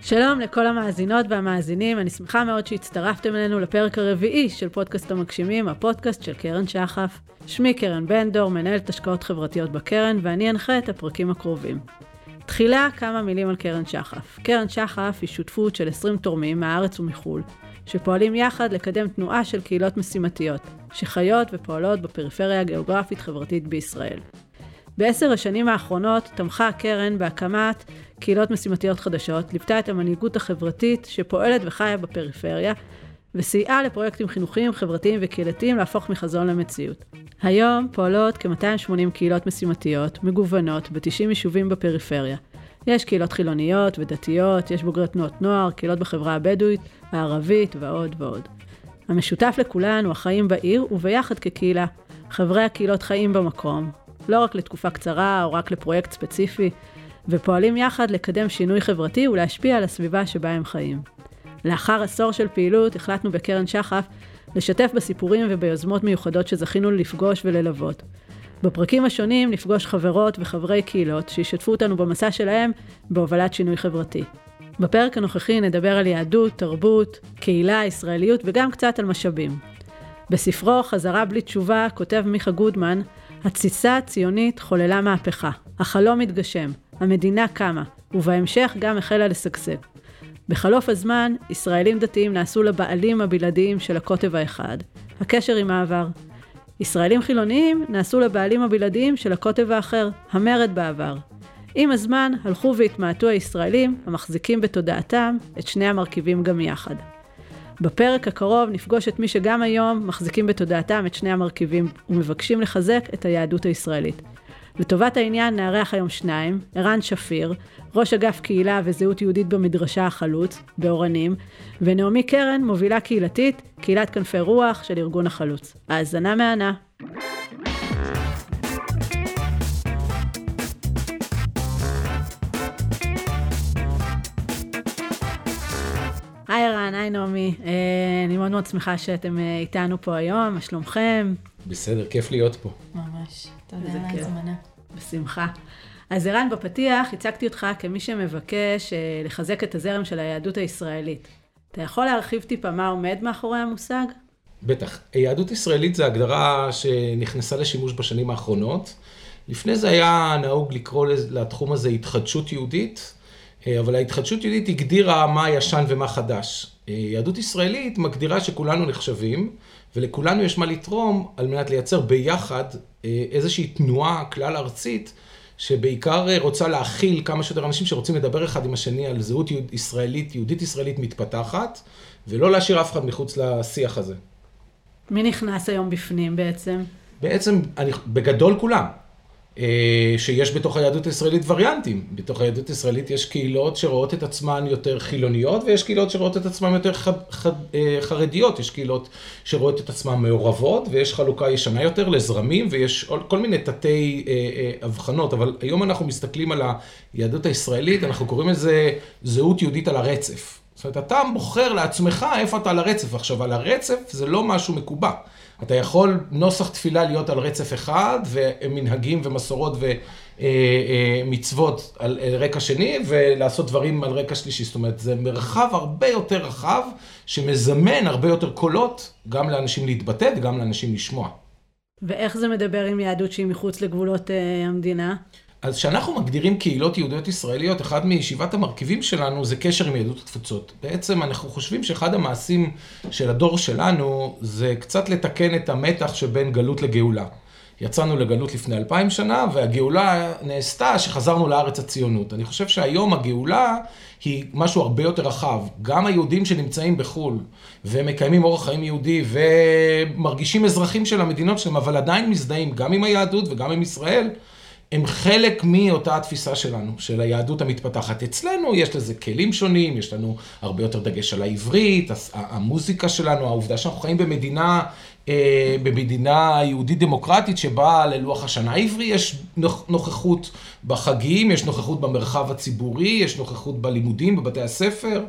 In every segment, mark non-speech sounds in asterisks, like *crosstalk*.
שלום לכל המאזינות והמאזינים, אני שמחה מאוד שהצטרפתם אלינו לפרק הרביעי של פודקאסט המגשימים, הפודקאסט של קרן שחף. שמי קרן בן דור, מנהלת השקעות חברתיות בקרן, ואני אנחה את הפרקים הקרובים. תחילה כמה מילים על קרן שחף. קרן שחף היא שותפות של 20 תורמים מהארץ ומחו"ל, שפועלים יחד לקדם תנועה של קהילות משימתיות, שחיות ופועלות בפריפריה הגיאוגרפית-חברתית בישראל. בעשר השנים האחרונות תמכה הקרן בהקמת קהילות משימתיות חדשות, ליוותה את המנהיגות החברתית שפועלת וחיה בפריפריה, וסייעה לפרויקטים חינוכיים, חברתיים וקהילתיים להפוך מחזון למציאות. היום פועלות כ-280 קהילות משימתיות, מגוונות, ב-90 יישובים בפריפריה. יש קהילות חילוניות ודתיות, יש בוגרי תנועות נוער, קהילות בחברה הבדואית, הערבית ועוד ועוד. המשותף לכולן הוא החיים בעיר וביחד כקהילה. חברי הקהילות חיים במקום, לא רק לתקופה קצרה או רק לפרויקט ספציפי, ופועלים יחד לקדם שינוי חברתי ולהשפיע על הסביבה שבה הם חיים. לאחר עשור של פעילות החלטנו בקרן שחף לשתף בסיפורים וביוזמות מיוחדות שזכינו לפגוש וללוות. בפרקים השונים נפגוש חברות וחברי קהילות שישתפו אותנו במסע שלהם בהובלת שינוי חברתי. בפרק הנוכחי נדבר על יהדות, תרבות, קהילה, ישראליות וגם קצת על משאבים. בספרו "חזרה בלי תשובה" כותב מיכה גודמן, התסיסה הציונית חוללה מהפכה, החלום התגשם, המדינה קמה, ובהמשך גם החלה לשגשג. בחלוף הזמן, ישראלים דתיים נעשו לבעלים הבלעדיים של הקוטב האחד, הקשר עם העבר. ישראלים חילוניים נעשו לבעלים הבלעדיים של הקוטב האחר, המרד בעבר. עם הזמן הלכו והתמעטו הישראלים המחזיקים בתודעתם את שני המרכיבים גם יחד. בפרק הקרוב נפגוש את מי שגם היום מחזיקים בתודעתם את שני המרכיבים ומבקשים לחזק את היהדות הישראלית. לטובת העניין נארח היום שניים, ערן שפיר, ראש אגף קהילה וזהות יהודית במדרשה החלוץ, באורנים, ונעמי קרן, מובילה קהילתית, קהילת כנפי רוח של ארגון החלוץ. האזנה מהנה. היי נעמי, אה, אני מאוד מאוד שמחה שאתם אה, איתנו פה היום, מה שלומכם? בסדר, כיף להיות פה. ממש, תודה על ההזמנה. בשמחה. אז ערן, בפתיח הצגתי אותך כמי שמבקש אה, לחזק את הזרם של היהדות הישראלית. אתה יכול להרחיב טיפה מה עומד מאחורי המושג? בטח. יהדות ישראלית זה הגדרה שנכנסה לשימוש בשנים האחרונות. לפני זה היה נהוג לקרוא לתחום הזה התחדשות יהודית. אבל ההתחדשות יהודית הגדירה מה ישן ומה חדש. אה, יהדות ישראלית מגדירה שכולנו נחשבים, ולכולנו יש מה לתרום על מנת לייצר ביחד אה, איזושהי תנועה כלל ארצית, שבעיקר רוצה להכיל כמה שיותר אנשים שרוצים לדבר אחד עם השני על זהות ישראלית, יהודית ישראלית מתפתחת, ולא להשאיר אף אחד מחוץ לשיח הזה. מי נכנס היום בפנים בעצם? בעצם, אני, בגדול כולם. אה, שיש בתוך היהדות הישראלית וריאנטים. בתוך היהדות הישראלית יש קהילות שרואות את עצמן יותר חילוניות, ויש קהילות שרואות את עצמן יותר ח, ח, אה, חרדיות, יש קהילות שרואות את עצמן מעורבות, ויש חלוקה ישנה יותר לזרמים, ויש כל מיני תתי אה, הבחנות, אבל היום אנחנו מסתכלים על היהדות הישראלית, אנחנו קוראים לזה זהות יהודית על הרצף. זאת אומרת, אתה בוחר לעצמך איפה אתה על הרצף. עכשיו, על הרצף זה לא משהו מקובע. אתה יכול נוסח תפילה להיות על רצף אחד, ומנהגים ומסורות ומצוות על רקע שני, ולעשות דברים על רקע שלישי. זאת אומרת, זה מרחב הרבה יותר רחב, שמזמן הרבה יותר קולות, גם לאנשים להתבטא וגם לאנשים לשמוע. ואיך זה מדבר עם יהדות שהיא מחוץ לגבולות המדינה? אז כשאנחנו מגדירים קהילות יהודיות ישראליות, אחד מישיבת המרכיבים שלנו זה קשר עם יהדות התפוצות. בעצם אנחנו חושבים שאחד המעשים של הדור שלנו זה קצת לתקן את המתח שבין גלות לגאולה. יצאנו לגלות לפני אלפיים שנה, והגאולה נעשתה שחזרנו לארץ הציונות. אני חושב שהיום הגאולה היא משהו הרבה יותר רחב. גם היהודים שנמצאים בחו"ל ומקיימים אורח חיים יהודי ומרגישים אזרחים של המדינות שלהם, אבל עדיין מזדהים גם עם היהדות וגם עם ישראל, הם חלק מאותה התפיסה שלנו, של היהדות המתפתחת. אצלנו יש לזה כלים שונים, יש לנו הרבה יותר דגש על העברית, המוזיקה שלנו, העובדה שאנחנו חיים במדינה, אה, במדינה יהודית דמוקרטית שבה ללוח השנה העברי יש נוכחות בחגים, יש נוכחות במרחב הציבורי, יש נוכחות בלימודים, בבתי הספר.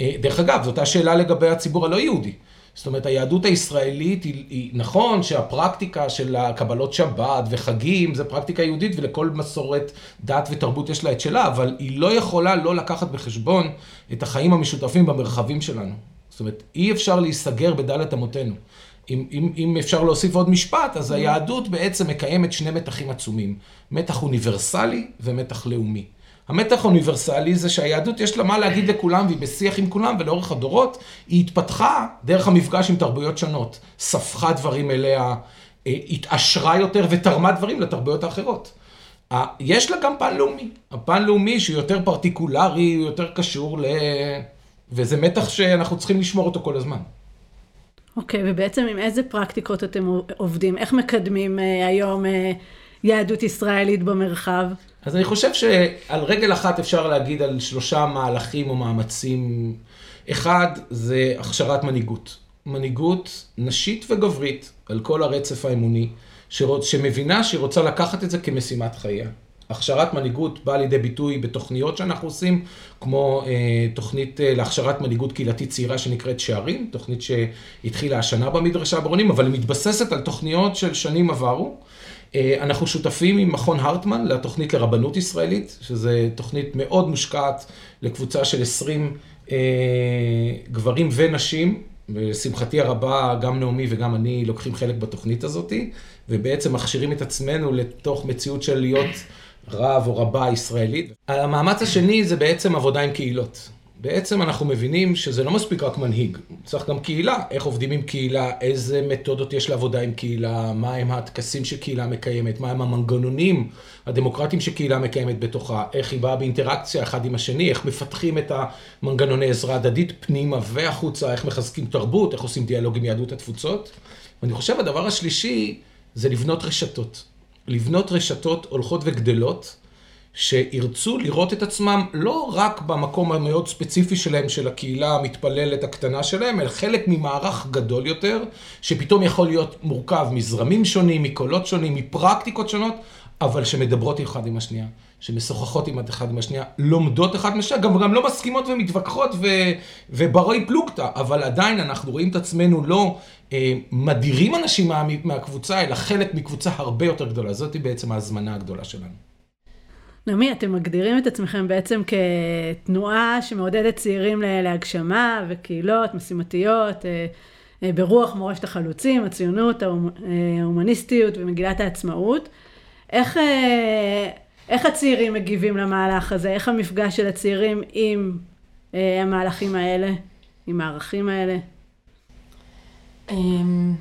אה, דרך אגב, זאת השאלה לגבי הציבור הלא יהודי. זאת אומרת, היהדות הישראלית היא, היא נכון שהפרקטיקה של הקבלות שבת וחגים זה פרקטיקה יהודית ולכל מסורת דת ותרבות יש לה את שלה, אבל היא לא יכולה לא לקחת בחשבון את החיים המשותפים במרחבים שלנו. זאת אומרת, אי אפשר להיסגר בדלת אמותינו. אם, אם, אם אפשר להוסיף עוד משפט, אז היהדות בעצם מקיימת שני מתחים עצומים. מתח אוניברסלי ומתח לאומי. המתח האוניברסלי זה שהיהדות יש לה מה להגיד לכולם והיא בשיח עם כולם ולאורך הדורות היא התפתחה דרך המפגש עם תרבויות שונות. ספחה דברים אליה, אה, התעשרה יותר ותרמה דברים לתרבויות האחרות. יש לה גם פן לאומי. הפן לאומי שהוא יותר פרטיקולרי, הוא יותר קשור ל... וזה מתח שאנחנו צריכים לשמור אותו כל הזמן. אוקיי, okay, ובעצם עם איזה פרקטיקות אתם עובדים? איך מקדמים uh, היום uh, יהדות ישראלית במרחב? אז אני חושב שעל רגל אחת אפשר להגיד על שלושה מהלכים או מאמצים. אחד, זה הכשרת מנהיגות. מנהיגות נשית וגברית על כל הרצף האמוני, שרוצ... שמבינה שהיא רוצה לקחת את זה כמשימת חייה. הכשרת מנהיגות באה לידי ביטוי בתוכניות שאנחנו עושים, כמו אה, תוכנית אה, להכשרת מנהיגות קהילתית צעירה שנקראת שערים, תוכנית שהתחילה השנה במדרשה ברונים, אבל היא מתבססת על תוכניות של שנים עברו. אה, אנחנו שותפים עם מכון הרטמן לתוכנית לרבנות ישראלית, שזו תוכנית מאוד מושקעת לקבוצה של 20 אה, גברים ונשים. ולשמחתי הרבה, גם נעמי וגם אני לוקחים חלק בתוכנית הזאת, ובעצם מכשירים את עצמנו לתוך מציאות של להיות רב או רבה ישראלית. המאמץ השני זה בעצם עבודה עם קהילות. בעצם אנחנו מבינים שזה לא מספיק רק מנהיג, צריך גם קהילה, איך עובדים עם קהילה, איזה מתודות יש לעבודה עם קהילה, מהם הטקסים שקהילה מקיימת, מהם המנגנונים הדמוקרטיים שקהילה מקיימת בתוכה, איך היא באה באינטראקציה אחד עם השני, איך מפתחים את המנגנוני עזרה הדדית פנימה והחוצה, איך מחזקים תרבות, איך עושים דיאלוג עם יהדות התפוצות. ואני חושב הדבר השלישי זה לבנות רשתות. לבנות רשתות הולכות וגדלות. שירצו לראות את עצמם לא רק במקום המאוד ספציפי שלהם, של הקהילה המתפללת הקטנה שלהם, אלא חלק ממערך גדול יותר, שפתאום יכול להיות מורכב מזרמים שונים, מקולות שונים, מפרקטיקות שונות, אבל שמדברות אחד עם השנייה, שמשוחחות עם אחד עם השנייה, לומדות אחד מהשנייה, גם, גם לא מסכימות ומתווכחות ו, וברי פלוגתא, אבל עדיין אנחנו רואים את עצמנו לא אה, מדירים אנשים מה, מהקבוצה, אלא חלק מקבוצה הרבה יותר גדולה. זאת בעצם ההזמנה הגדולה שלנו. נעמי, אתם מגדירים את עצמכם בעצם כתנועה שמעודדת צעירים להגשמה וקהילות משימתיות, אה, אה, ברוח מורשת החלוצים, הציונות, אה, ההומניסטיות ומגילת העצמאות. איך, איך הצעירים מגיבים למהלך הזה? איך המפגש של הצעירים עם המהלכים האלה, עם הערכים האלה? אמ,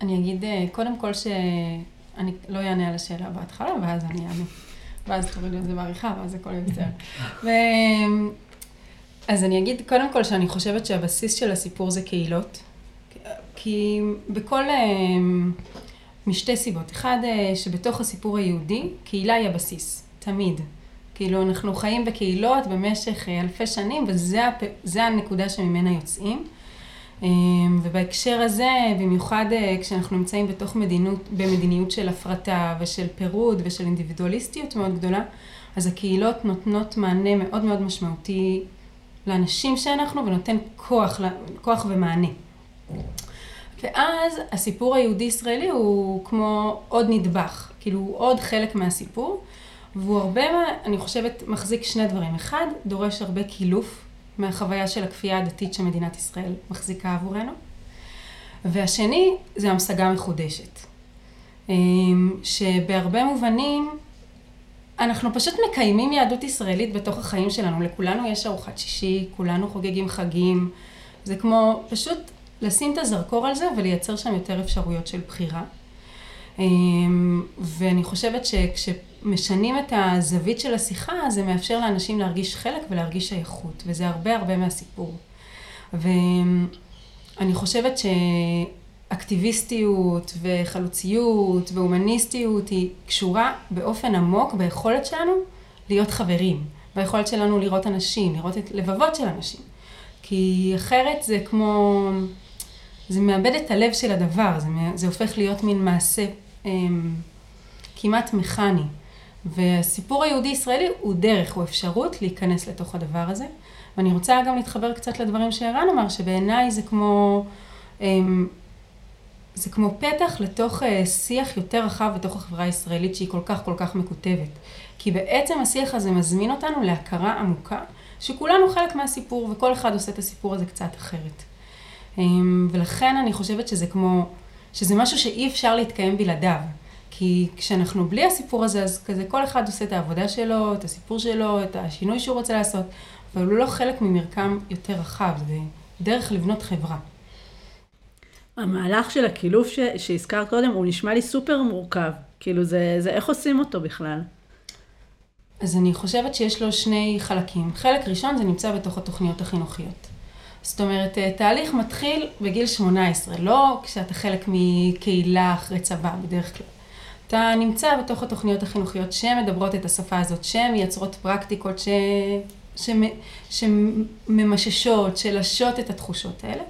אני אגיד קודם כל שאני לא אענה על השאלה בהתחלה, ואז אני אענה. ואז תורידו את זה בעריכה, ואז הכל יוצר. *laughs* ו... אז אני אגיד קודם כל שאני חושבת שהבסיס של הסיפור זה קהילות. כי בכל... אמ, משתי סיבות. אחד, אה, שבתוך הסיפור היהודי, קהילה היא הבסיס, תמיד. כאילו, אנחנו חיים בקהילות במשך אה, אלפי שנים, וזה הנקודה שממנה יוצאים. אמ, ובהקשר הזה, במיוחד אה, כשאנחנו נמצאים בתוך מדינות, במדיניות של הפרטה ושל פירוד ושל אינדיבידואליסטיות מאוד גדולה, אז הקהילות נותנות מענה מאוד מאוד משמעותי לאנשים שאנחנו ונותן כוח, כוח ומענה. ואז הסיפור היהודי-ישראלי הוא כמו עוד נדבך, כאילו הוא עוד חלק מהסיפור, והוא הרבה, אני חושבת, מחזיק שני דברים. אחד, דורש הרבה קילוף מהחוויה של הכפייה הדתית שמדינת ישראל מחזיקה עבורנו. והשני זה המשגה מחודשת. אמ, שבהרבה מובנים אנחנו פשוט מקיימים יהדות ישראלית בתוך החיים שלנו. לכולנו יש ארוחת שישי, כולנו חוגגים חגים. זה כמו פשוט לשים את הזרקור על זה ולייצר שם יותר אפשרויות של בחירה. אמ, ואני חושבת שכש... משנים את הזווית של השיחה, זה מאפשר לאנשים להרגיש חלק ולהרגיש שייכות, וזה הרבה הרבה מהסיפור. ואני חושבת שאקטיביסטיות וחלוציות והומניסטיות היא קשורה באופן עמוק ביכולת שלנו להיות חברים, ביכולת שלנו לראות אנשים, לראות את לבבות של אנשים. כי אחרת זה כמו, זה מאבד את הלב של הדבר, זה, זה הופך להיות מין מעשה הם, כמעט מכני. והסיפור היהודי-ישראלי הוא דרך, הוא אפשרות להיכנס לתוך הדבר הזה. ואני רוצה גם להתחבר קצת לדברים שערן אמר, שבעיניי זה כמו אמ, זה כמו פתח לתוך אה, שיח יותר רחב בתוך החברה הישראלית שהיא כל כך כל כך מקוטבת. כי בעצם השיח הזה מזמין אותנו להכרה עמוקה, שכולנו חלק מהסיפור וכל אחד עושה את הסיפור הזה קצת אחרת. אמ, ולכן אני חושבת שזה כמו, שזה משהו שאי אפשר להתקיים בלעדיו. כי כשאנחנו בלי הסיפור הזה, אז כזה כל אחד עושה את העבודה שלו, את הסיפור שלו, את השינוי שהוא רוצה לעשות, אבל הוא לא חלק ממרקם יותר רחב, זה דרך לבנות חברה. המהלך של הקילוף ש... שהזכרת קודם, הוא נשמע לי סופר מורכב. כאילו, זה, זה איך עושים אותו בכלל? אז אני חושבת שיש לו שני חלקים. חלק ראשון זה נמצא בתוך התוכניות החינוכיות. זאת אומרת, אה, תהליך מתחיל בגיל 18, לא כשאתה חלק מקהילה אחרי צבא בדרך כלל. אתה נמצא בתוך התוכניות החינוכיות שמדברות את השפה הזאת, שמייצרות פרקטיקות ש... שמ... שממששות, שלשות את התחושות האלה,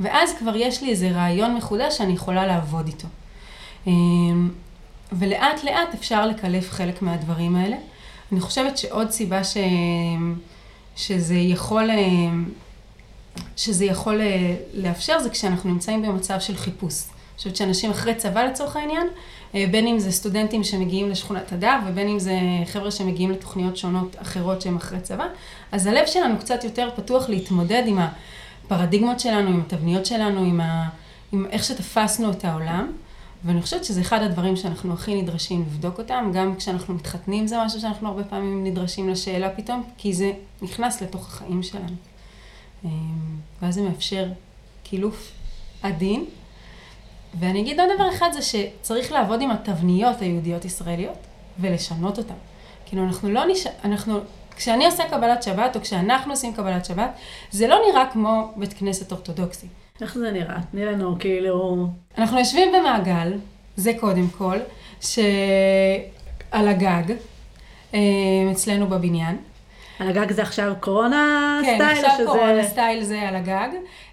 ואז כבר יש לי איזה רעיון מחודש שאני יכולה לעבוד איתו. אמ, ולאט לאט אפשר לקלף חלק מהדברים האלה. אני חושבת שעוד סיבה ש... שזה יכול, שזה יכול לאפשר זה כשאנחנו נמצאים במצב של חיפוש. חושבת שאנשים אחרי צבא לצורך העניין, אה, בין אם זה סטודנטים שמגיעים לשכונת הדר ובין אם זה חבר'ה שמגיעים לתוכניות שונות אחרות שהם אחרי צבא, אז הלב שלנו קצת יותר פתוח להתמודד עם הפרדיגמות שלנו, עם התבניות שלנו, עם, ה... עם איך שתפסנו את העולם. ואני חושבת שזה אחד הדברים שאנחנו הכי נדרשים לבדוק אותם, גם כשאנחנו מתחתנים זה משהו שאנחנו הרבה פעמים נדרשים לשאלה פתאום, כי זה נכנס לתוך החיים שלנו. אמ, ואז זה מאפשר קילוף עדין. ואני אגיד עוד דבר אחד, זה שצריך לעבוד עם התבניות היהודיות-ישראליות ולשנות אותן. כאילו, אנחנו לא נשאר, אנחנו, כשאני עושה קבלת שבת, או כשאנחנו עושים קבלת שבת, זה לא נראה כמו בית כנסת אורתודוקסי. איך זה נראה? תני לנו כאילו... אנחנו יושבים במעגל, זה קודם כל, שעל הגג, אה, אצלנו בבניין. על הגג זה עכשיו קורונה כן, סטייל? כן, עכשיו שזה... קורונה סטייל זה על הגג.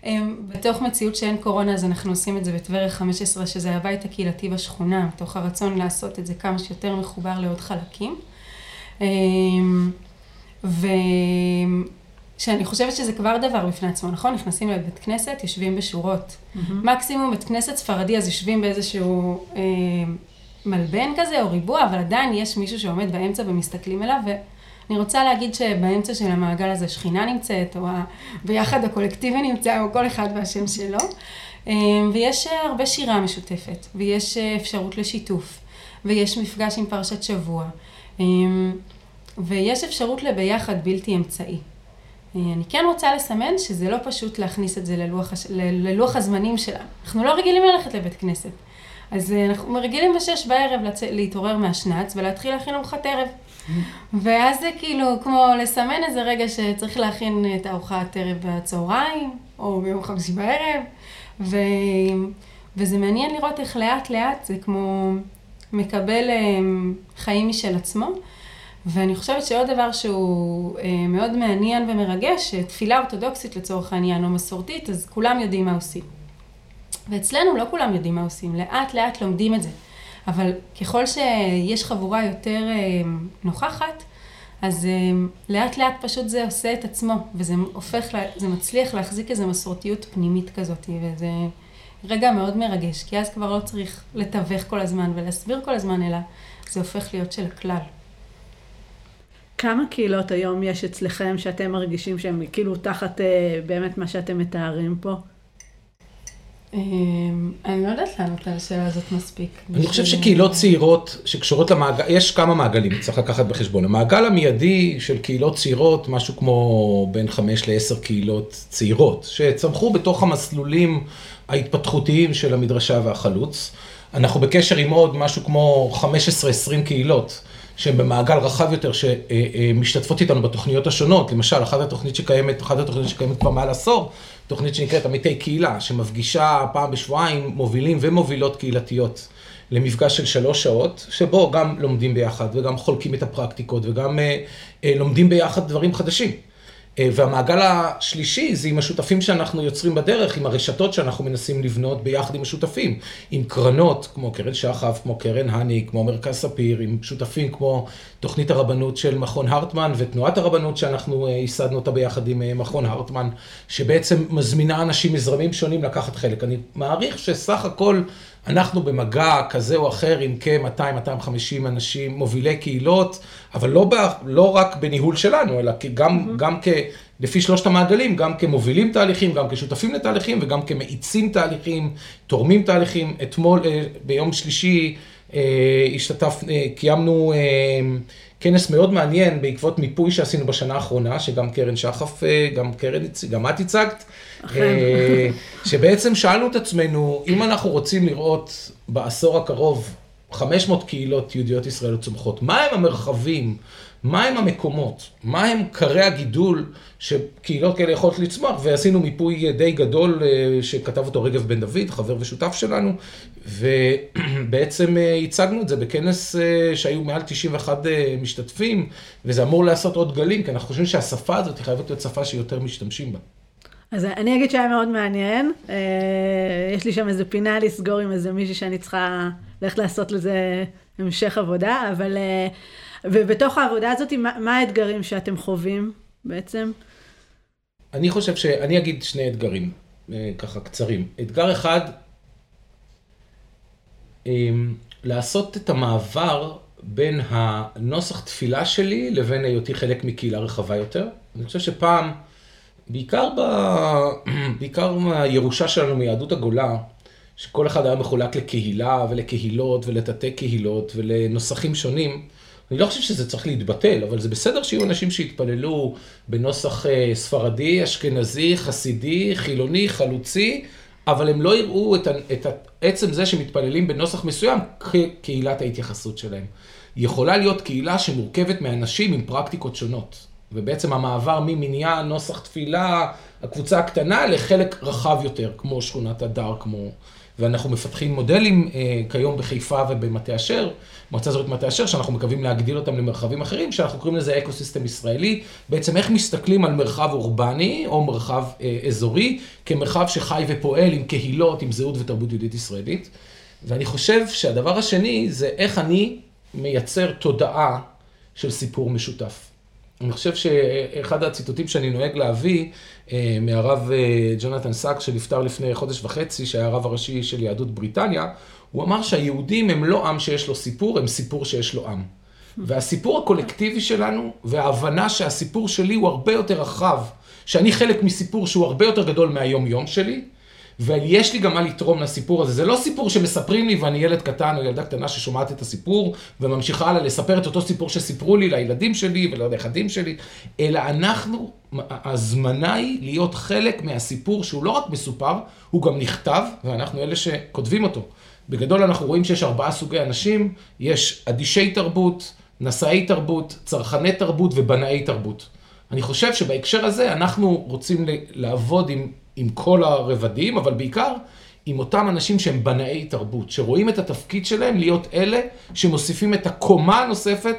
אה, בתוך מציאות שאין קורונה, אז אנחנו עושים את זה בטבריה 15, שזה הבית הקהילתי בשכונה, מתוך הרצון לעשות את זה כמה שיותר מחובר לעוד חלקים. אה, ו... שאני חושבת שזה כבר דבר בפני עצמו, נכון? נכנסים לבית כנסת, יושבים בשורות. Mm-hmm. מקסימום בית כנסת ספרדי, אז יושבים באיזשהו אה, מלבן כזה, או ריבוע, אבל עדיין יש מישהו שעומד באמצע ומסתכלים אליו, ואני רוצה להגיד שבאמצע של המעגל הזה שכינה נמצאת, או. ביחד הקולקטיבי נמצא, או כל אחד והשם שלו. אה, ויש אה, הרבה שירה משותפת, ויש אה, אפשרות לשיתוף, ויש מפגש עם פרשת שבוע, ויש אפשרות לביחד בלתי אמצעי. אני כן רוצה לסמן שזה לא פשוט להכניס את זה ללוח, הש... ללוח הזמנים שלנו. אנחנו לא רגילים ללכת לבית כנסת. אז אנחנו רגילים בשש בערב לצ... להתעורר מהשנץ ולהתחיל להכין ארוחת ערב. ואז זה כאילו כמו לסמן איזה רגע שצריך להכין את ארוחת ערב בצהריים, או ביום חמישי בערב. ו... וזה מעניין לראות איך לאט לאט זה כמו מקבל אה, חיים משל עצמו. ואני חושבת שעוד דבר שהוא אה, מאוד מעניין ומרגש, תפילה אורתודוקסית לצורך העניין, או מסורתית, אז כולם יודעים מה עושים. ואצלנו לא כולם יודעים מה עושים, לאט לאט לומדים את זה. אבל ככל שיש חבורה יותר אה, נוכחת, אז אה, לאט לאט פשוט זה עושה את עצמו, וזה הופך, זה מצליח להחזיק איזו מסורתיות פנימית כזאת, וזה רגע מאוד מרגש, כי אז כבר לא צריך לתווך כל הזמן ולהסביר כל הזמן, אלא זה הופך להיות של הכלל. כמה קהילות היום יש אצלכם שאתם מרגישים שהן כאילו תחת אה, באמת מה שאתם מתארים פה? אמ, אני לא יודעת לענות על השאלה הזאת מספיק. אני חושב שקהילות צעירות שקשורות למעגל, יש כמה מעגלים, צריך לקחת בחשבון. המעגל המיידי של קהילות צעירות, משהו כמו בין חמש לעשר קהילות צעירות, שצמחו בתוך המסלולים ההתפתחותיים של המדרשה והחלוץ. אנחנו בקשר עם עוד משהו כמו 15-20 קהילות. שהן במעגל רחב יותר, שמשתתפות איתנו בתוכניות השונות. למשל, אחת התוכנית שקיימת, אחת התוכניות שקיימת כבר מעל עשור, תוכנית שנקראת עמיתי קהילה, שמפגישה פעם בשבועיים מובילים ומובילות קהילתיות למפגש של שלוש שעות, שבו גם לומדים ביחד וגם חולקים את הפרקטיקות וגם אה, אה, לומדים ביחד דברים חדשים. אה, והמעגל השלישי זה עם השותפים שאנחנו יוצרים בדרך, עם הרשתות שאנחנו מנסים לבנות ביחד עם השותפים. עם קרנות כמו קרן שחף, כמו קרן הני, כמו מרכז ספיר, עם שותפים כמו תוכנית הרבנות של מכון הרטמן ותנועת הרבנות שאנחנו אה, ייסדנו אותה ביחד עם אה, מכון הרטמן, שבעצם מזמינה אנשים מזרמים שונים לקחת חלק. אני מעריך שסך הכל אנחנו במגע כזה או אחר עם כ-200-250 אנשים מובילי קהילות, אבל לא, ב, לא רק בניהול שלנו, אלא גם, mm-hmm. גם כ... לפי שלושת המעגלים, גם כמובילים תהליכים, גם כשותפים לתהליכים וגם כמאיצים תהליכים, תורמים תהליכים. אתמול, אה, ביום שלישי, אה, השתתף, אה, קיימנו כנס מאוד מעניין בעקבות מיפוי שעשינו בשנה האחרונה, שגם קרן שחף, גם קרן, גם את הצגת. שבעצם שאלנו את עצמנו, אם אנחנו רוצים לראות בעשור הקרוב 500 קהילות יהודיות ישראליות צומחות, מה הם המרחבים, מה הם המקומות, מה הם קרי הגידול שקהילות כאלה יכולות לצמוח, ועשינו מיפוי די גדול אה, שכתב אותו רגב בן דוד, חבר ושותף שלנו, ובעצם אה, הצגנו את זה בכנס אה, שהיו מעל 91 משתתפים, וזה אמור לעשות עוד גלים, כי אנחנו חושבים שהשפה הזאת חייבת להיות שפה שיותר משתמשים בה. אז אני אגיד שהיה מאוד מעניין. יש לי שם איזה פינה לסגור עם איזה מישהי שאני צריכה ללכת לעשות לזה המשך עבודה, אבל... ובתוך העבודה הזאת, מה, מה האתגרים שאתם חווים בעצם? אני חושב שאני אגיד שני אתגרים, אה, ככה קצרים. אתגר אחד, אמ, לעשות את המעבר בין הנוסח תפילה שלי לבין היותי חלק מקהילה רחבה יותר. אני חושב שפעם, בעיקר, ב... *clears throat* בעיקר מהירושה שלנו מיהדות הגולה, שכל אחד היה מחולק לקהילה ולקהילות ולתתי קהילות ולנוסחים שונים, אני לא חושב שזה צריך להתבטל, אבל זה בסדר שיהיו אנשים שיתפללו בנוסח אה, ספרדי, אשכנזי, חסידי, חילוני, חלוצי, אבל הם לא יראו את, את עצם זה שמתפללים בנוסח מסוים כקהילת ההתייחסות שלהם. יכולה להיות קהילה שמורכבת מאנשים עם פרקטיקות שונות. ובעצם המעבר ממניין, נוסח תפילה, הקבוצה הקטנה, לחלק רחב יותר, כמו שכונת הדר, כמו... ואנחנו מפתחים מודלים אה, כיום בחיפה ובמטה אשר, מועצה אזורית מטה אשר, שאנחנו מקווים להגדיל אותם למרחבים אחרים, שאנחנו קוראים לזה ecosystem ישראלי. בעצם איך מסתכלים על מרחב אורבני או מרחב אה, אזורי, כמרחב שחי ופועל עם קהילות, עם זהות ותרבות יהודית ישראלית. ואני חושב שהדבר השני זה איך אני מייצר תודעה של סיפור משותף. אני חושב שאחד הציטוטים שאני נוהג להביא אה, מהרב אה, ג'ונתן סאק, שנפטר לפני חודש וחצי, שהיה הרב הראשי של יהדות בריטניה, הוא אמר שהיהודים הם לא עם שיש לו סיפור, הם סיפור שיש לו עם. והסיפור הקולקטיבי שלנו, וההבנה שהסיפור שלי הוא הרבה יותר רחב, שאני חלק מסיפור שהוא הרבה יותר גדול מהיום-יום שלי, ויש לי גם מה לתרום לסיפור הזה. זה לא סיפור שמספרים לי ואני ילד קטן או ילדה קטנה ששומעת את הסיפור וממשיכה הלאה לספר את אותו סיפור שסיפרו לי לילדים שלי ולנכדים שלי, אלא אנחנו, הזמנה היא להיות חלק מהסיפור שהוא לא רק מסופר, הוא גם נכתב, ואנחנו אלה שכותבים אותו. בגדול אנחנו רואים שיש ארבעה סוגי אנשים, יש אדישי תרבות, נשאי תרבות, צרכני תרבות ובנאי תרבות. אני חושב שבהקשר הזה אנחנו רוצים לעבוד עם עם כל הרבדים, אבל בעיקר עם אותם אנשים שהם בנאי תרבות, שרואים את התפקיד שלהם להיות אלה שמוסיפים את הקומה הנוספת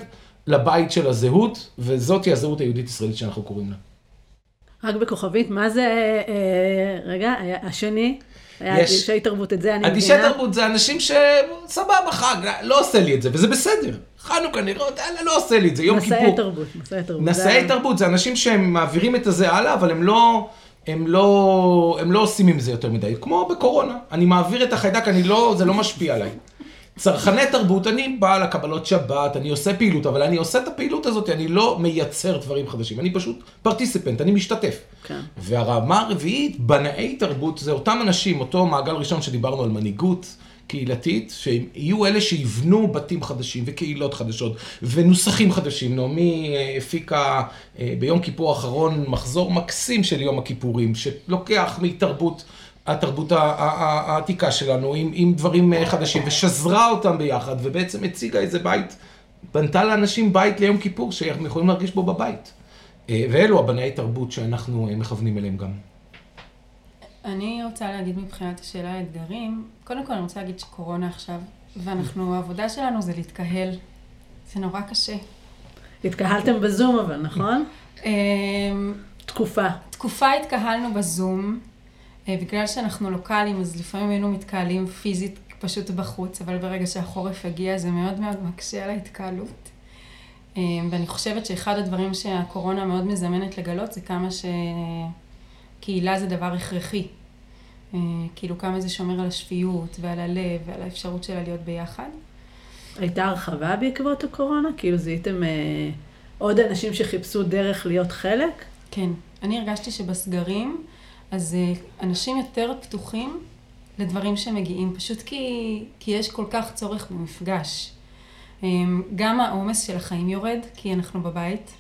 לבית של הזהות, וזאתי הזהות היהודית-ישראלית שאנחנו קוראים לה. רק בכוכבית, מה זה, אה, רגע, השני? היה אדישי תרבות, את זה אני מבינה. אדישי תרבות זה אנשים שסבבה, חג, לא עושה לי את זה, וזה בסדר. חנוכה נראה, יאללה, לא עושה לי את זה, יום כיפור. נשאי תרבות, נשאי תרבות. נשאי תרבות, זה אנשים שהם מעבירים את הזה הלאה, אבל הם לא... הם לא, הם לא עושים עם זה יותר מדי, כמו בקורונה. אני מעביר את החיידק, אני לא, זה לא משפיע עליי. צרכני תרבות, אני בא לקבלות שבת, אני עושה פעילות, אבל אני עושה את הפעילות הזאת, אני לא מייצר דברים חדשים, אני פשוט פרטיסיפנט, אני משתתף. כן. והרמה הרביעית, בנאי תרבות, זה אותם אנשים, אותו מעגל ראשון שדיברנו על מנהיגות. קהילתית, שיהיו אלה שיבנו בתים חדשים וקהילות חדשות ונוסחים חדשים. נעמי אה, הפיקה אה, ביום כיפור האחרון מחזור מקסים של יום הכיפורים, שלוקח מתרבות, התרבות העתיקה שלנו עם, עם דברים אה, חדשים ושזרה אותם ביחד ובעצם הציגה איזה בית, בנתה לאנשים בית ליום כיפור שהם יכולים להרגיש בו בבית. ואלו הבנאי תרבות שאנחנו מכוונים אליהם גם. אני רוצה להגיד מבחינת השאלה האתגרים, קודם כל אני רוצה להגיד שקורונה עכשיו, ואנחנו, העבודה שלנו זה להתקהל. זה נורא קשה. התקהלתם בזום אבל, נכון? אמ, תקופה. תקופה התקהלנו בזום, אה, בגלל שאנחנו לוקאלים, אז לפעמים היינו מתקהלים פיזית פשוט בחוץ, אבל ברגע שהחורף הגיע זה מאוד מאוד מקשה על ההתקהלות. אה, ואני חושבת שאחד הדברים שהקורונה מאוד מזמנת לגלות זה כמה שקהילה זה דבר הכרחי. אה, כאילו כמה זה שומר על השפיות ועל הלב ועל האפשרות שלה להיות ביחד. הייתה הרחבה בעקבות הקורונה? כאילו זיהיתם אה, עוד אנשים שחיפשו דרך להיות חלק? כן. אני הרגשתי שבסגרים, אז אה, אנשים יותר פתוחים לדברים שמגיעים, פשוט כי, כי יש כל כך צורך במפגש. אה, גם העומס של החיים יורד, כי אנחנו בבית,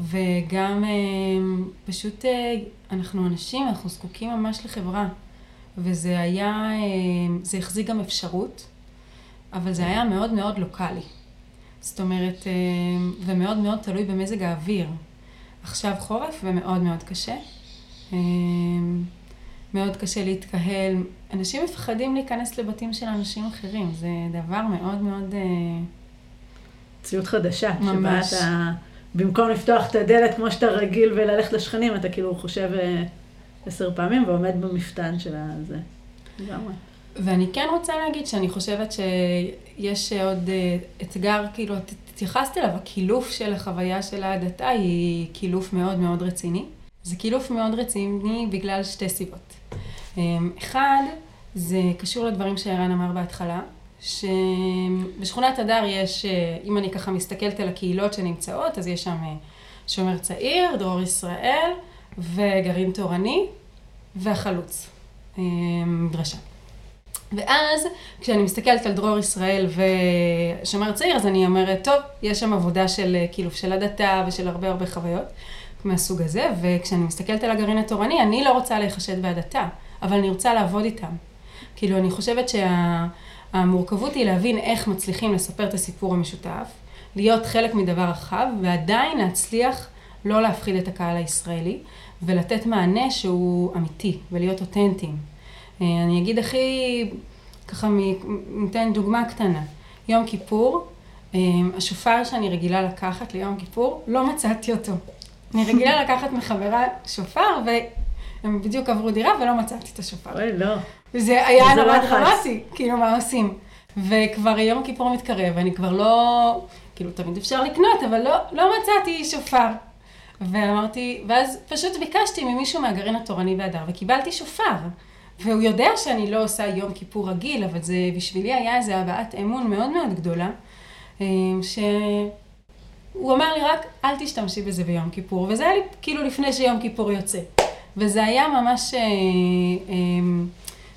וגם אה, פשוט אה, אנחנו אנשים, אנחנו זקוקים ממש לחברה. וזה היה, אה, זה החזיק גם אפשרות, אבל זה היה מאוד מאוד לוקאלי. זאת אומרת, ומאוד מאוד תלוי במזג האוויר. עכשיו חורף ומאוד מאוד קשה. מאוד קשה להתקהל. אנשים מפחדים להיכנס לבתים של אנשים אחרים, זה דבר מאוד מאוד... ציוד חדשה. ממש. שבה אתה, במקום לפתוח את הדלת כמו שאתה רגיל וללכת לשכנים, אתה כאילו חושב עשר פעמים ועומד במפתן של הזה. לגמרי. ואני כן רוצה להגיד שאני חושבת שיש עוד אתגר, כאילו, התייחסת אליו, הקילוף של החוויה של ההדתה היא קילוף מאוד מאוד רציני. זה קילוף מאוד רציני בגלל שתי סיבות. אחד, זה קשור לדברים שערן אמר בהתחלה, שבשכונת הדר יש, אם אני ככה מסתכלת על הקהילות שנמצאות, אז יש שם שומר צעיר, דרור ישראל, וגרעין תורני, והחלוץ, דרשה. ואז, כשאני מסתכלת על דרור ישראל ושומר צעיר, אז אני אומרת, טוב, יש שם עבודה של קילוף של הדתה ושל הרבה הרבה חוויות מהסוג הזה, וכשאני מסתכלת על הגרעין התורני, אני לא רוצה להיחשד בהדתה, אבל אני רוצה לעבוד איתם. כאילו, אני חושבת שהמורכבות היא להבין איך מצליחים לספר את הסיפור המשותף, להיות חלק מדבר רחב, ועדיין להצליח לא להפחיד את הקהל הישראלי, ולתת מענה שהוא אמיתי, ולהיות אותנטיים. אני אגיד הכי, ככה, ניתן דוגמה קטנה. יום כיפור, השופר שאני רגילה לקחת ליום כיפור, לא מצאתי אותו. אני רגילה לקחת מחברה שופר, והם בדיוק עברו דירה ולא מצאתי את השופר. אוי, לא. וזה היה נורא דרמטי, כאילו, מה עושים? וכבר יום כיפור מתקרב, ואני כבר לא, כאילו, תמיד אפשר לקנות, אבל לא, לא מצאתי שופר. ואמרתי, ואז פשוט ביקשתי ממישהו מהגרעין התורני בהדר, וקיבלתי שופר. והוא יודע שאני לא עושה יום כיפור רגיל, אבל זה בשבילי היה איזו הבעת אמון מאוד מאוד גדולה, שהוא אמר לי רק, אל תשתמשי בזה ביום כיפור, וזה היה לי כאילו לפני שיום כיפור יוצא. וזה היה ממש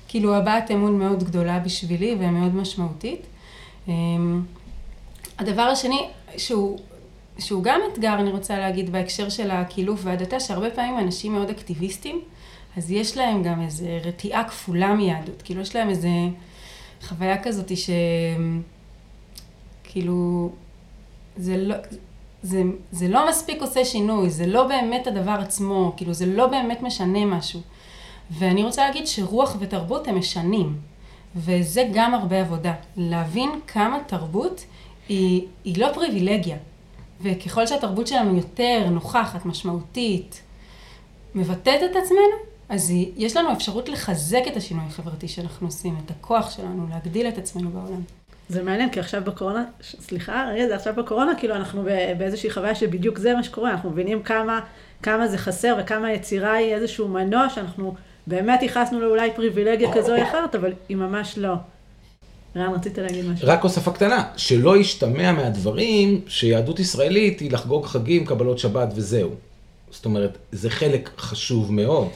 כאילו הבעת אמון מאוד גדולה בשבילי ומאוד משמעותית. הדבר השני, שהוא, שהוא גם אתגר, אני רוצה להגיד, בהקשר של הקילוף והדתה, שהרבה פעמים אנשים מאוד אקטיביסטים, אז יש להם גם איזו רתיעה כפולה מיהדות. כאילו, יש להם איזו חוויה כזאת שכאילו, זה לא, זה, זה לא מספיק עושה שינוי, זה לא באמת הדבר עצמו, כאילו, זה לא באמת משנה משהו. ואני רוצה להגיד שרוח ותרבות הם משנים, וזה גם הרבה עבודה. להבין כמה תרבות היא, היא לא פריבילגיה, וככל שהתרבות שלנו יותר נוכחת, משמעותית, מבטאת את עצמנו, אז יש לנו אפשרות לחזק את השינוי החברתי שאנחנו עושים, את הכוח שלנו, להגדיל את עצמנו בעולם. זה מעניין, כי עכשיו בקורונה, סליחה, רגע, זה עכשיו בקורונה, כאילו אנחנו באיזושהי חוויה שבדיוק זה מה שקורה, אנחנו מבינים כמה, כמה זה חסר וכמה היצירה היא איזשהו מנוע שאנחנו באמת ייחסנו לאולי פריבילגיה כזו או אחרת, אבל היא ממש לא. רן, רצית להגיד משהו. רק הוספה קטנה, שלא ישתמע מהדברים שיהדות ישראלית היא לחגוג חגים, קבלות שבת וזהו. זאת אומרת, זה חלק חשוב מאוד.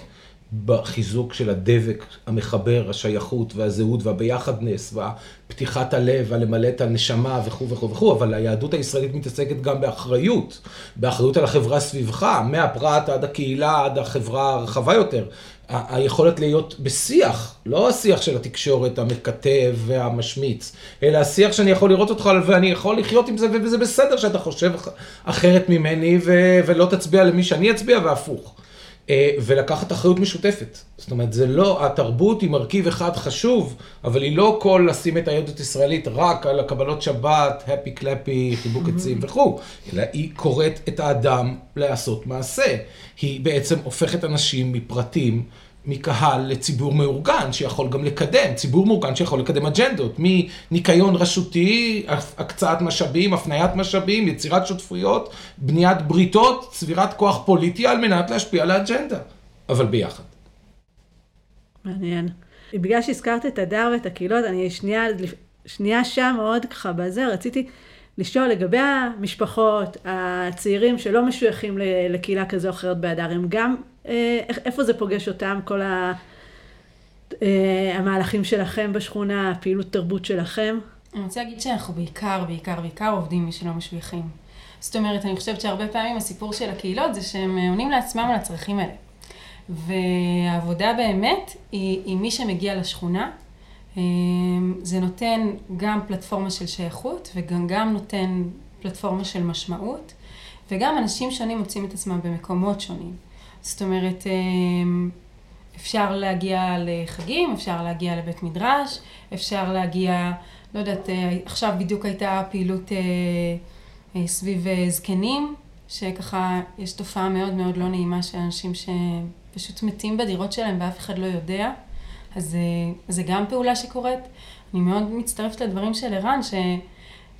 בחיזוק של הדבק המחבר, השייכות והזהות והביחדנס והפתיחת הלב והלמלא את הנשמה וכו' וכו' וכו', אבל היהדות הישראלית מתעסקת גם באחריות, באחריות על החברה סביבך, מהפרט עד הקהילה עד החברה הרחבה יותר. היכולת להיות בשיח, לא השיח של התקשורת המכתב והמשמיץ, אלא השיח שאני יכול לראות אותך ואני יכול לחיות עם זה וזה בסדר שאתה חושב אחרת ממני ולא תצביע למי שאני אצביע והפוך. אה, ולקחת אחריות משותפת. זאת אומרת, זה לא, התרבות היא מרכיב אחד חשוב, אבל היא לא כל לשים את היהדות הישראלית רק על הקבלות שבת, הפי קלפי, חיבוק עצים וכו', אלא היא קוראת את האדם לעשות מעשה. היא בעצם הופכת אנשים מפרטים. מקהל לציבור מאורגן שיכול גם לקדם, ציבור מאורגן שיכול לקדם אג'נדות, מניקיון רשותי, הקצאת משאבים, הפניית משאבים, יצירת שותפויות, בניית בריתות, צבירת כוח פוליטי על מנת להשפיע על האג'נדה, אבל ביחד. מעניין. בגלל שהזכרת את הדר ואת הקהילות, אני שנייה, שנייה שם מאוד ככה בזה, רציתי לשאול לגבי המשפחות, הצעירים שלא משויכים לקהילה כזו או אחרת בהדר, הם גם אה, איפה זה פוגש אותם, כל ה... אה, המהלכים שלכם בשכונה, הפעילות תרבות שלכם? אני רוצה להגיד שאנחנו בעיקר, בעיקר, בעיקר עובדים מי שלא משויכים. זאת אומרת, אני חושבת שהרבה פעמים הסיפור של הקהילות זה שהם עונים לעצמם על הצרכים האלה. והעבודה באמת היא עם מי שמגיע לשכונה. אה, זה נותן גם פלטפורמה של שייכות וגם גם נותן פלטפורמה של משמעות, וגם אנשים שונים מוצאים את עצמם במקומות שונים. זאת אומרת, אמ, אפשר להגיע לחגים, אפשר להגיע לבית מדרש, אפשר להגיע, לא יודעת, אה, עכשיו בדיוק הייתה פעילות אה, אה, סביב זקנים, שככה יש תופעה מאוד מאוד לא נעימה של אנשים שפשוט מתים בדירות שלהם ואף אחד לא יודע. אז זה גם פעולה שקורית. אני מאוד מצטרפת לדברים של ערן, ש...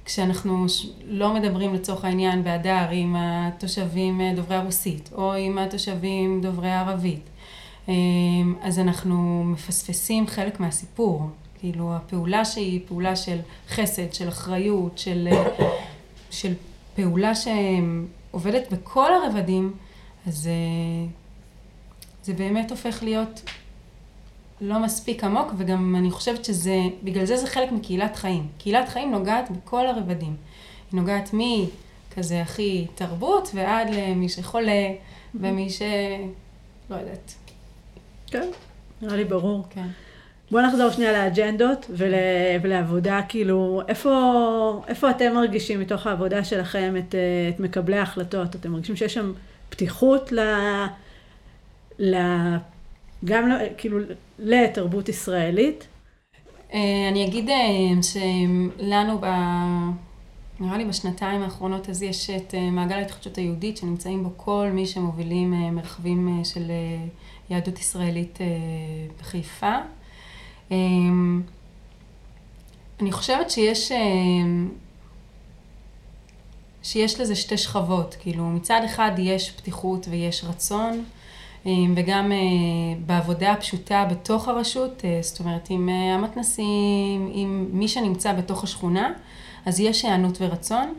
כשאנחנו לא מדברים לצורך העניין בהדר עם התושבים אה, דוברי הרוסית, או עם התושבים דוברי הערבית, אה, אז אנחנו מפספסים חלק מהסיפור. כאילו, הפעולה שהיא פעולה של חסד, של אחריות, של, אה, של פעולה שעובדת בכל הרבדים, אז זה באמת הופך להיות לא מספיק עמוק, וגם אני חושבת שזה, בגלל זה זה חלק מקהילת חיים. קהילת חיים נוגעת בכל הרבדים. היא נוגעת מכזה הכי תרבות, ועד למי שחולה, ומי ש... לא יודעת. כן, נראה לי ברור. כן. בואו נחזור שנייה לאג'נדות ול, ולעבודה, כאילו, איפה, איפה אתם מרגישים מתוך העבודה שלכם את, את מקבלי ההחלטות? אתם מרגישים שיש שם פתיחות ל... ל גם לא, כאילו לתרבות ישראלית? אה, אני אגיד אה, שלנו ב... נראה לי בשנתיים האחרונות אז יש את אה, מעגל ההתחדשות היהודית שנמצאים בו כל מי שמובילים מרחבים של יהדות ישראלית בחיפה. אני חושבת שיש, שיש לזה שתי שכבות, כאילו מצד אחד יש פתיחות ויש רצון וגם אה, בעבודה הפשוטה בתוך הרשות, אה, זאת אומרת עם אה, המתנסים, עם מי שנמצא בתוך השכונה, אז יש היענות ורצון.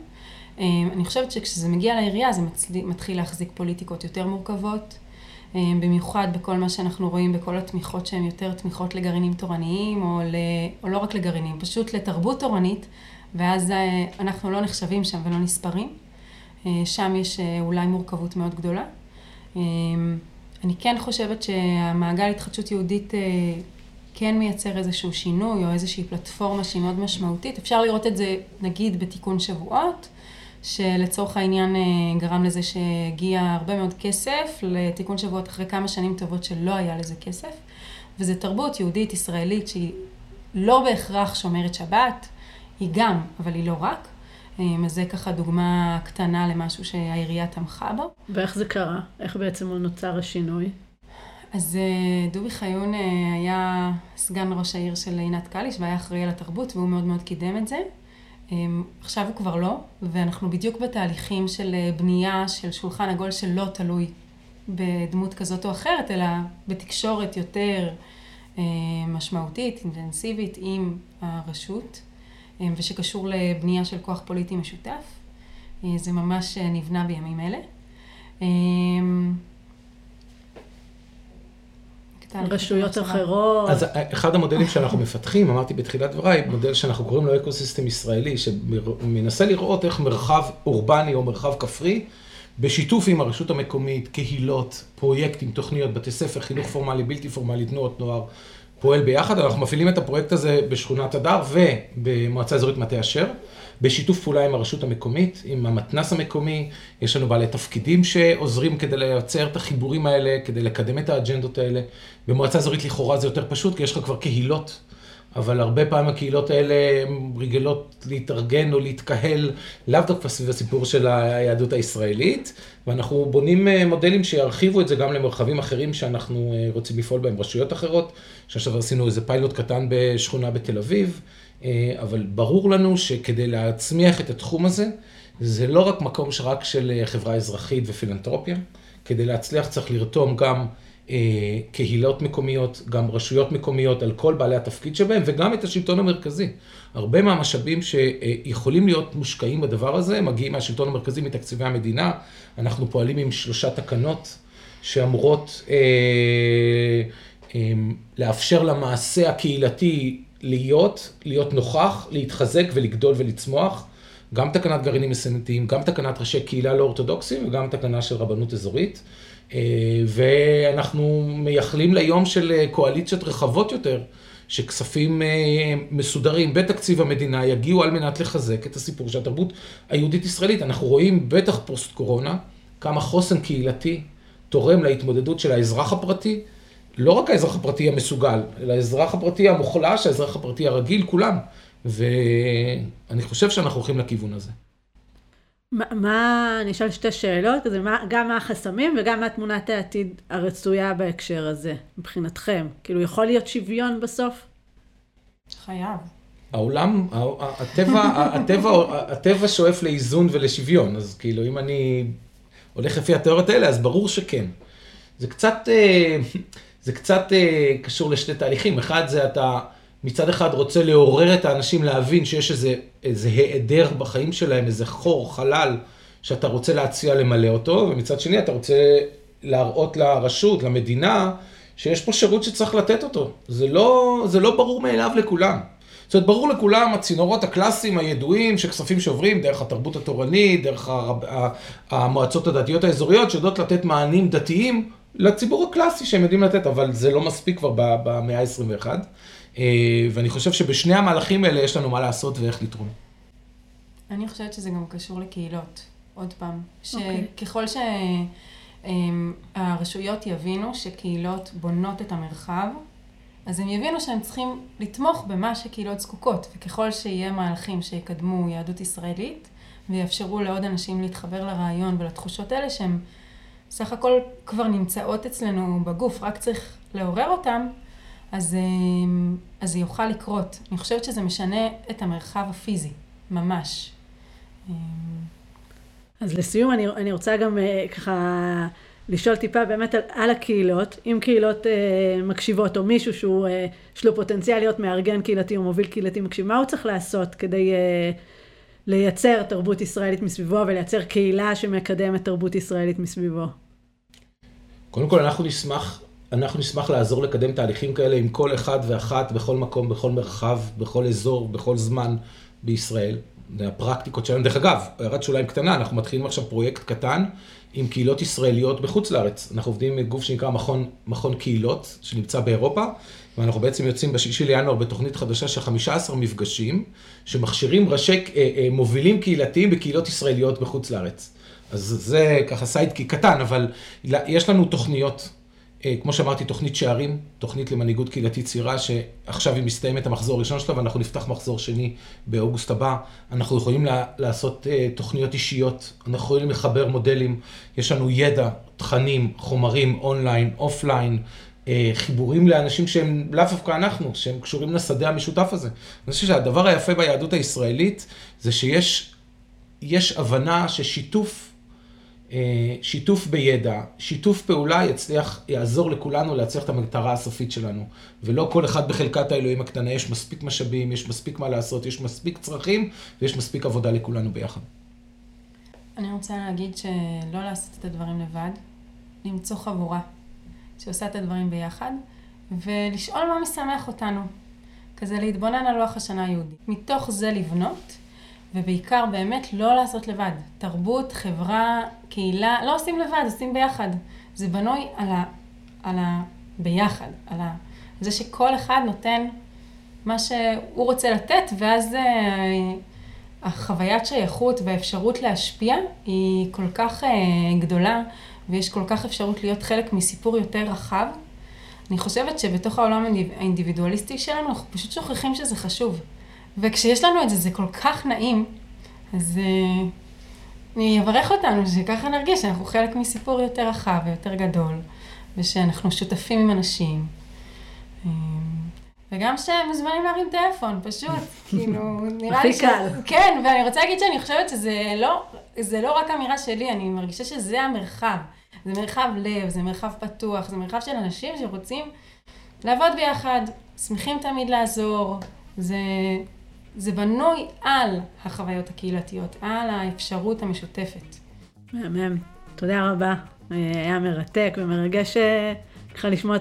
אני חושבת שכשזה מגיע לעירייה זה מתחיל להחזיק פוליטיקות יותר מורכבות, במיוחד בכל מה שאנחנו רואים בכל התמיכות שהן יותר תמיכות לגרעינים תורניים, או, ל, או לא רק לגרעינים, פשוט לתרבות תורנית, ואז אנחנו לא נחשבים שם ולא נספרים. שם יש אולי מורכבות מאוד גדולה. אני כן חושבת שהמעגל התחדשות יהודית אה, כן מייצר איזשהו שינוי או איזושהי פלטפורמה שהיא מאוד משמעותית. אפשר לראות את זה נגיד בתיקון שבועות, שלצורך העניין אה, גרם לזה שהגיע הרבה מאוד כסף לתיקון שבועות אחרי כמה שנים טובות שלא היה לזה כסף. וזו תרבות יהודית ישראלית שהיא לא בהכרח שומרת שבת, היא גם, אבל היא לא רק. אמ, אז זה ככה דוגמה קטנה למשהו שהעירייה תמכה בו. ואיך זה קרה? איך בעצם נוצר השינוי? אז אה, דובי חיון אה, היה סגן ראש העיר של עינת קליש והיה אחראי על התרבות והוא מאוד מאוד קידם את זה. אמ, עכשיו הוא כבר לא, ואנחנו בדיוק בתהליכים של אה, בנייה של שולחן עגול שלא תלוי בדמות כזאת או אחרת, אלא בתקשורת יותר משמעותית, אינטנסיבית עם הרשות. אה, ושקשור לבנייה של כוח פוליטי משותף. אה, זה ממש אה, נבנה בימים אלה. רשויות אחרות. אז אחד המודלים שאנחנו מפתחים, אמרתי בתחילת דבריי, מודל שאנחנו קוראים לו אקוסיסטם ישראלי, שמנסה לראות איך מרחב אורבני או מרחב כפרי, בשיתוף עם הרשות המקומית, קהילות, פרויקטים, תוכניות, בתי ספר, חינוך פורמלי, בלתי פורמלי, תנועות נוער, פועל ביחד. אנחנו מפעילים את הפרויקט הזה בשכונת הדר ובמועצה אזורית מטה אשר, בשיתוף פעולה עם הרשות המקומית, עם המתנ"ס המקומי, יש לנו בעלי תפקידים שעוזרים כדי לייצר את החיבורים האלה, כדי לקדם את האג'נדות האלה. במועצה אזורית לכאורה זה יותר פשוט, כי יש לך כבר קהילות. אבל הרבה פעמים הקהילות האלה הן רגילות להתארגן או להתקהל לאו דווקא סביב הסיפור של היהדות הישראלית, ואנחנו בונים אה, מודלים שירחיבו את זה גם למרחבים אחרים שאנחנו אה, רוצים לפעול בהם, רשויות אחרות, שעכשיו עשינו איזה פיילוט קטן בשכונה בתל אביב, אה, אבל ברור לנו שכדי להצמיח את התחום הזה, זה לא רק מקום שרק של חברה אזרחית ופילנטרופיה, כדי להצליח צריך לרתום גם קהילות מקומיות, גם רשויות מקומיות, על כל בעלי התפקיד שבהם, וגם את השלטון המרכזי. הרבה מהמשאבים שיכולים להיות מושקעים בדבר הזה, מגיעים מהשלטון המרכזי, מתקציבי המדינה. אנחנו פועלים עם שלושה תקנות שאמורות אה, אה, לאפשר למעשה הקהילתי להיות, להיות נוכח, להתחזק ולגדול ולצמוח. גם תקנת גרעינים מסנתיים, גם תקנת ראשי קהילה לא אורתודוקסים וגם תקנה של רבנות אזורית. אה, ואנחנו מייחלים ליום של אה, קואליציות רחבות יותר, שכספים אה, מסודרים בתקציב המדינה יגיעו על מנת לחזק את הסיפור של התרבות היהודית-ישראלית. אנחנו רואים, בטח פוסט קורונה, כמה חוסן קהילתי תורם להתמודדות של האזרח הפרטי, לא רק האזרח הפרטי המסוגל, אלא האזרח הפרטי המוחלש, האזרח הפרטי הרגיל, כולם. ואני חושב שאנחנו הולכים לכיוון הזה. מה, אני אשאל שתי שאלות, כזה, מה, גם מה החסמים וגם מה תמונת העתיד הרצויה בהקשר הזה, מבחינתכם. כאילו, יכול להיות שוויון בסוף? חייב. העולם, הטבע, הטבע, הטבע שואף לאיזון ולשוויון, אז כאילו, אם אני הולך לפי התיאוריות האלה, אז ברור שכן. זה קצת, אה, זה קצת אה, קשור לשתי תהליכים. אחד זה אתה... מצד אחד רוצה לעורר את האנשים להבין שיש איזה, איזה היעדר בחיים שלהם, איזה חור, חלל, שאתה רוצה להציע למלא אותו, ומצד שני אתה רוצה להראות לרשות, למדינה, שיש פה שירות שצריך לתת אותו. זה לא, זה לא ברור מאליו לכולם. זאת אומרת, ברור לכולם הצינורות הקלאסיים הידועים שכספים שעוברים דרך התרבות התורנית, דרך המועצות הדתיות האזוריות, שיודעות לתת מענים דתיים לציבור הקלאסי שהם יודעים לתת, אבל זה לא מספיק כבר במאה ה-21. אה, ואני חושב שבשני המהלכים האלה יש לנו מה לעשות ואיך לתרום. אני חושבת שזה גם קשור לקהילות, עוד פעם. אוקיי. שככל שהרשויות יבינו שקהילות בונות את המרחב, אז הם יבינו שהם צריכים לתמוך במה שקהילות זקוקות, וככל שיהיה מהלכים שיקדמו יהדות ישראלית, ויאפשרו לעוד אנשים להתחבר לרעיון ולתחושות האלה שהן סך הכל כבר נמצאות אצלנו בגוף, רק צריך לעורר אותם, אז, אמ, אז זה יוכל לקרות. אני חושבת שזה משנה את המרחב הפיזי, ממש. אמ, אז לסיום, אני, אני רוצה גם אה, ככה לשאול טיפה באמת על, על הקהילות, אם קהילות אה, מקשיבות, או מישהו שהוא, אה, יש לו פוטנציאל להיות מארגן קהילתי או מוביל קהילתי מקשיב, מה הוא צריך לעשות כדי אה, לייצר תרבות ישראלית מסביבו ולייצר קהילה שמקדמת תרבות ישראלית מסביבו? קודם כל, אנחנו נשמח אנחנו נשמח לעזור לקדם תהליכים כאלה עם כל אחד ואחת, בכל מקום, בכל מרחב, בכל אזור, בכל זמן בישראל. הפרקטיקות שלנו. דרך אגב, הערת שוליים קטנה, אנחנו מתחילים עכשיו פרויקט קטן עם קהילות ישראליות בחוץ לארץ. אנחנו עובדים עם גוף שנקרא מכון, מכון קהילות, שנמצא באירופה, ואנחנו בעצם יוצאים בשישי לינואר בתוכנית חדשה של 15 מפגשים, שמכשירים ראשי אה, אה, מובילים קהילתיים בקהילות ישראליות בחוץ לארץ. אז זה ככה סיידקי קטן, אבל יש לנו תוכניות כמו שאמרתי, תוכנית שערים, תוכנית למנהיגות קהילתית צעירה, שעכשיו היא מסתיימת המחזור הראשון שלה, ואנחנו נפתח מחזור שני באוגוסט הבא. אנחנו יכולים לעשות אה, תוכניות אישיות, אנחנו יכולים לחבר מודלים, יש לנו ידע, תכנים, חומרים, online, offline, אה, חיבורים לאנשים שהם לאו דווקא אנחנו, שהם קשורים לשדה המשותף הזה. אני חושב שהדבר היפה ביהדות הישראלית, זה שיש יש הבנה ששיתוף אה, שיתוף בידע, שיתוף פעולה יצליח, יעזור לכולנו להצליח את המטרה הסופית שלנו. ולא כל אחד בחלקת האלוהים הקטנה, יש מספיק משאבים, יש מספיק מה לעשות, יש מספיק צרכים ויש מספיק עבודה לכולנו ביחד. אני רוצה להגיד שלא לעשות את הדברים לבד, למצוא חבורה שעושה את הדברים ביחד, ולשאול מה משמח אותנו. כזה להתבונן על לוח השנה היהודי. מתוך זה לבנות. ובעיקר באמת לא לעשות לבד. תרבות, חברה, קהילה, לא עושים לבד, עושים ביחד. זה בנוי על ה... על ה... ביחד, על זה שכל אחד נותן מה שהוא רוצה לתת, ואז אה, החוויית שייכות והאפשרות להשפיע היא כל כך אה, גדולה, ויש כל כך אפשרות להיות חלק מסיפור יותר רחב. אני חושבת שבתוך העולם האינדיבידואליסטי שלנו, אנחנו פשוט שוכחים שזה חשוב. וכשיש לנו את זה, זה כל כך נעים, אז אני אברך אותנו שככה נרגיש שאנחנו חלק מסיפור יותר רחב ויותר גדול, ושאנחנו שותפים עם אנשים. אה, וגם שהם מוזמנים להרים טלפון, פשוט, *laughs* כאילו, נראה לי ש... הכי קל. כן, ואני רוצה להגיד שאני חושבת שזה לא, זה לא רק אמירה שלי, אני מרגישה שזה המרחב. זה מרחב לב, זה מרחב פתוח, זה מרחב של אנשים שרוצים לעבוד ביחד, שמחים תמיד לעזור. זה, זה בנוי על החוויות הקהילתיות, על האפשרות המשותפת. מהמם. תודה רבה. היה מרתק ומרגש אה, ככה לשמוע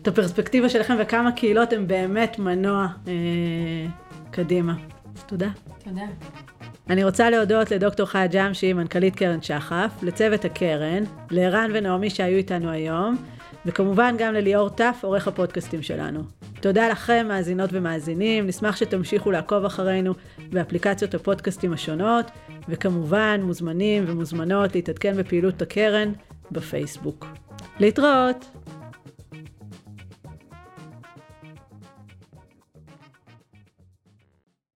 את הפרספקטיבה שלכם וכמה קהילות הן באמת מנוע אה, קדימה. אז תודה. תודה. אני רוצה להודות לדוקטור חיה ג'אמשי, מנכ"לית קרן שחף, לצוות הקרן, לערן ונעמי שהיו איתנו היום, וכמובן גם לליאור טף, עורך הפודקאסטים שלנו. תודה לכם, מאזינות ומאזינים, נשמח שתמשיכו לעקוב אחרינו באפליקציות הפודקאסטים השונות, וכמובן מוזמנים ומוזמנות להתעדכן בפעילות הקרן בפייסבוק. להתראות!